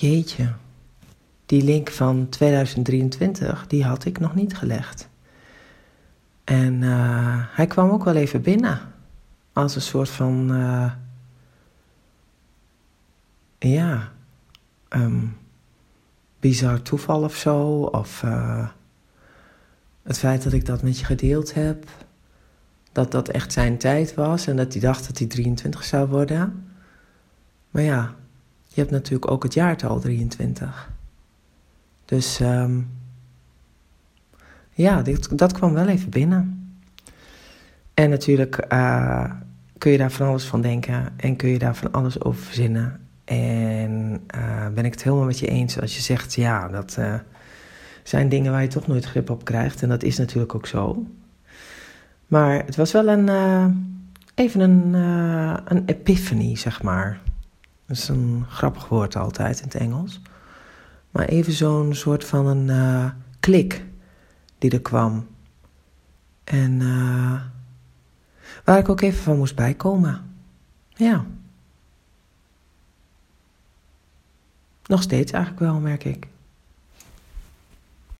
jeetje, die link van 2023, die had ik nog niet gelegd. En uh, hij kwam ook wel even binnen. Als een soort van, uh, ja, um, bizar toeval of zo. Of uh, het feit dat ik dat met je gedeeld heb. Dat dat echt zijn tijd was en dat hij dacht dat hij 23 zou worden. Maar ja, je hebt natuurlijk ook het jaartal 23. Dus um, ja, dit, dat kwam wel even binnen. En natuurlijk uh, kun je daar van alles van denken en kun je daar van alles over verzinnen. En uh, ben ik het helemaal met je eens als je zegt, ja, dat uh, zijn dingen waar je toch nooit grip op krijgt. En dat is natuurlijk ook zo. Maar het was wel een, even een, een epiphany, zeg maar. Dat is een grappig woord altijd in het Engels. Maar even zo'n soort van een uh, klik die er kwam. En uh, waar ik ook even van moest bijkomen. Ja. Nog steeds eigenlijk wel, merk ik.